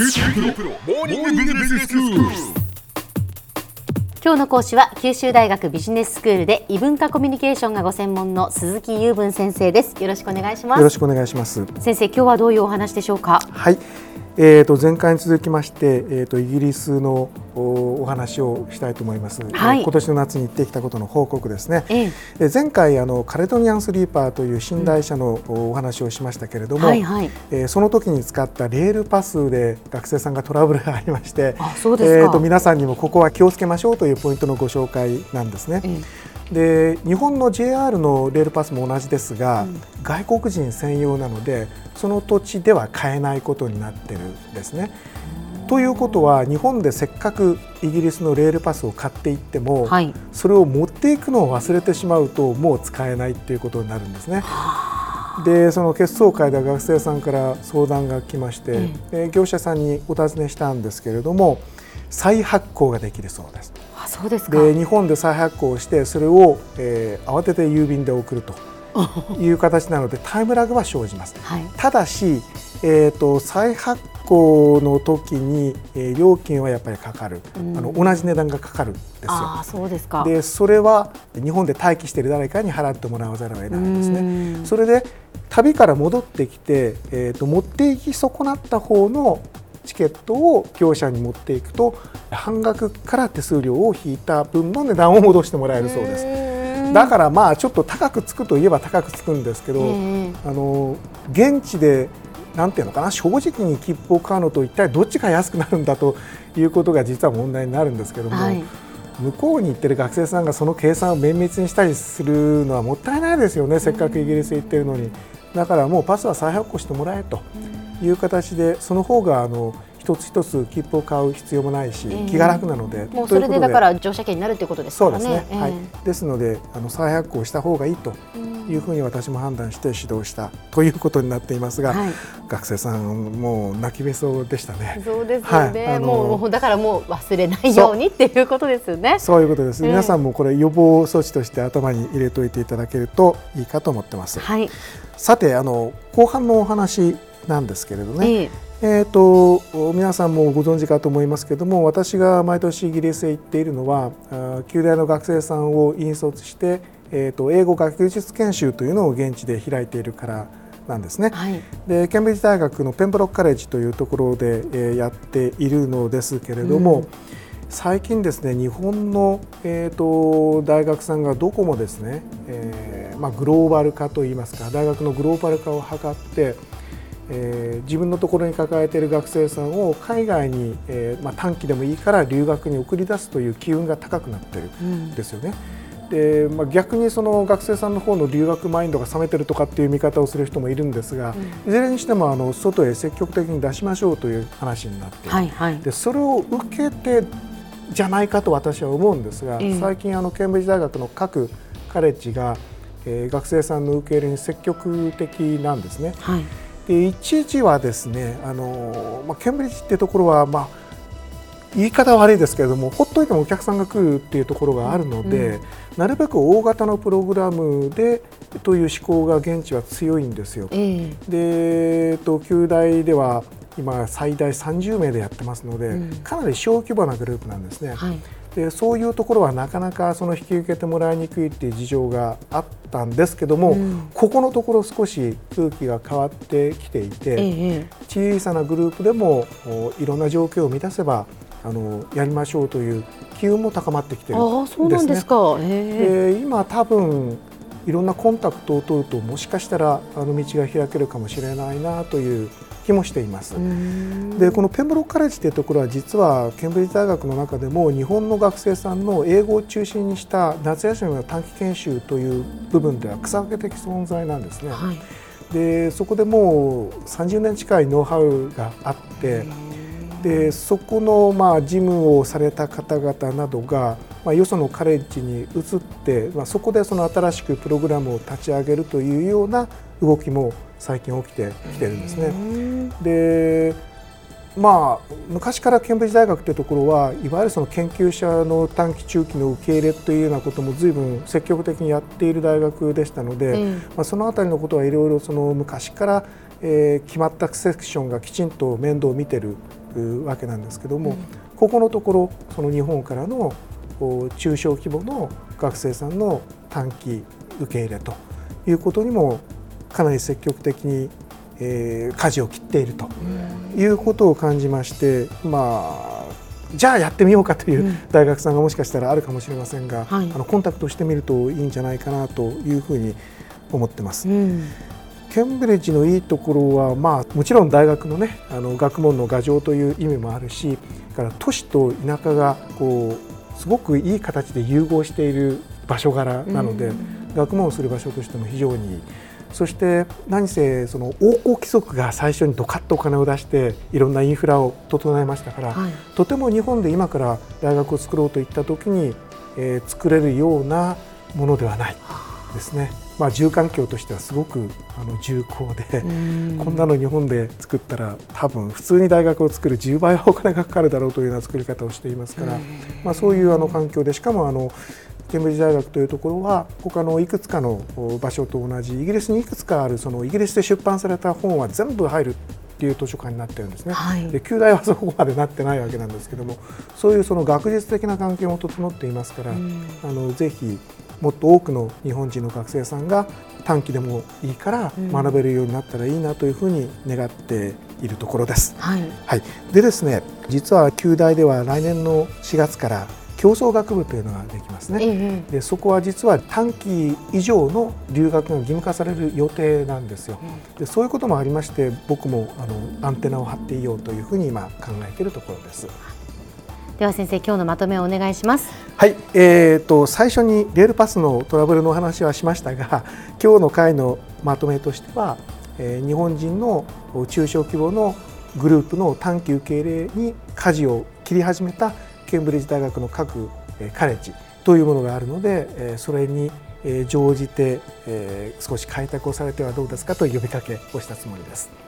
今日の講師は九州大学ビジネススクールで異文化コミュニケーションがご専門の鈴木雄文先生ですよろしくお願いしますよろしくお願いします。先生今日はどういうお話でしょうか？はい。えー、と前回に続きまして、えー、とイギリスのおお話をしたいと思います、はい。えー今年の夏に行ってきたことの報告ですね、ええ。で前回あのカレドニアンスリーパーという寝台車のおお話をしましたけれども、はいはい。えーその時に使ったレールパスで学生さんがトラブルがありましてあそうですか。えー、と皆さんにもここは気をつけましょうというポイントのご紹介なんですね。えで日本の JR のレールパスも同じですが、外国人専用なのでその土地では買えないことになってるんですね。ということは日本でせっかくイギリスのレールパスを買っていっても、はいそれを持っていくのを忘れてしまうともう使えないっていうことになるんですね。でその結総会では学生さんから相談が来まして、え業者さんにお尋ねしたんですけれども再発行ができるそうです。あそうですかで日本で再発行してそれを、えー慌てて郵便で送ると いう形なのでタイムラグは生じます。はいただし、えー、と再発行の時に、えー料金はやっぱりかかる、うんあの同じ値段がかかるんですよ。あそうですかでそれは日本で待機している誰かに払ってもらわざるを得ないですね。うんそれで旅から戻ってきて、えー、と持っていき損なった方のチケットを業者に持っていくと半額から手数料を引いた分の値段を戻してもらえるそうです。だからまあちょっと高くつくといえば高くつくんですけど、ええあの現地でなんていうのかな正直に切符を買うのと一体どっちが安くなるんだということが実は問題になるんですけども、はい。向こうに行ってる学生さんがその計算を綿密にしたりするのはもったいないですよね、せっかくイギリス行ってるのに。だからもうパスは再発行してもらえという形でその方があの一つ一つ切符を買う必要もないし、ええ。気が楽なのでもうそれでだから乗車券になるということですからそうですね、ええ。はい、ですのであの再発行した方がいいというふうに私も判断して指導したということになっていますが、はい。学生さんもう泣きべそでしたね。そうですよね、はい。もうだからもう忘れないようにっていうことですよね。そういうことです、ええ皆さんもこれ予防措置として頭に入れておいていただけるといいかと思ってます。はい、さてあの後半のお話なんですけれどね、ええ。えー、と皆さんもご存知かと思いますけれども私が毎年イギリスへ行っているのは旧大の学生さんを引率して、えー、と英語学術研修というのを現地で開いているからなんですね。はいでケンブリッジ大学のペンブロックカレッジというところで、えーやっているのですけれども、うん最近ですね日本の、えー、と大学さんがどこもですね、えーまあ、グローバル化といいますか大学のグローバル化を図って、えー自分のところに抱えている学生さんを海外に、えーまあ、短期でもいいから留学に送り出すという機運が高くなっているうんんですよね。でまあ、逆にその学生さんの方の留学マインドが冷めてるとかっていう見方をする人もいるんですが、いずれにしてもあの外へ積極的に出しましょうという話になってはいはい。でそれを受けてじゃないかと私は思うんですが、ええ。最近あのケンブリッジ大学の各カレッジが、えー学生さんの受け入れに積極的なんですね。はい。で一時はですねあの、まあ、ケンブリッジっていうところは、まあ、言い方は悪いですけれどもほっといてもお客さんが来るっていうところがあるので、うん。なるべく大型のプログラムでという思考が現地は強いんですよ。ええ。で、えっと、旧大では今最大30名でやってますので、うん。かなり小規模なグループなんですね。はい。でそういうところはなかなかその引き受けてもらいにくいっていう事情があったんですけども、うん。ここのところ少し空気が変わってきていて、ええ。小さなグループでもおいろんな条件を満たせばあのやりましょうという機運も高まってきてるああそうなんですね。かええで今多分いろんなコンタクトを取るともしかしたらあの道が開けるかもしれないなという気もしています。うんでこのペンブロックカレッジというところは実はケンブリッジ大学の中でも日本の学生さんの英語を中心にした夏休みの短期研修という部分では草分け的存在なんですね。はいでそこでもう30年近いノウハウがあってでそこのまあ事務をされた方々などが、まあ、よそのカレッジに移って、まあ、そこでその新しくプログラムを立ち上げるというような動きも最近起きてきてるんですね。うんでまあ、昔からケンブリッジ大学というところはいわゆるその研究者の短期中期の受け入れというようなことも随分積極的にやっている大学でしたので、ええまあ、そのあたりのことはいろいろその昔から、えー決まったセクションがきちんと面倒を見てるわけなんですけども、うん、ここのところその日本からの中小規模の学生さんの短期受け入れということにもかなり積極的に、えー、舵を切っているということを感じまして、まあじゃあやってみようかという大学さんがもしかしたらあるかもしれませんが、うんはい、あのコンタクトしてみるといいんじゃないかなというふうに思ってます。うんケンブリッジのいいところは、まあ、もちろん大学の,、ね、あの学問の牙城という意味もあるしから都市と田舎がこうすごくいい形で融合している場所柄なので、うん、学問をする場所としても非常にいい。そして何せその王侯貴族が最初にドカッとお金を出していろんなインフラを整えましたから、はい、とても日本で今から大学を作ろうといった時に、えー、作れるようなものではないですね。まあ、住環境としてはすごくあの重厚でこんなの日本で作ったら多分普通に大学を作る10倍はお金がかかるだろうというような作り方をしていますから、まあ、そういうあの環境でしかもあのケンブリッジ大学というところは他のいくつかの場所と同じイギリスにいくつかあるそのイギリスで出版された本は全部入るっていう図書館になってるんですね、はい、で旧大はそこまでなってないわけなんですけどもそういうその学術的な関係も整っていますから、うん、あのぜひもっと多くの日本人の学生さんが短期でもいいから学べるようになったらいいなというふうに願っているところです。はい、はい、でですね実は旧大では来年の4月から競争学部というのができますね、ええ、でそこは実は短期以上の留学が義務化される予定なんですよ、でそういうこともありまして僕もあのアンテナを張っていようというふうに今考えているところですでは先生今日のまとめをお願いしますはい、えーと、最初にレールパスのトラブルのお話はしましたが 今日の回のまとめとしては、えー、日本人の中小規模のグループの短期受け入れに舵を切り始めたケンブリッジ大学の各カレッジというものがあるのでそれに乗じて少し開拓をされてはどうですかという呼びかけをしたつもりです。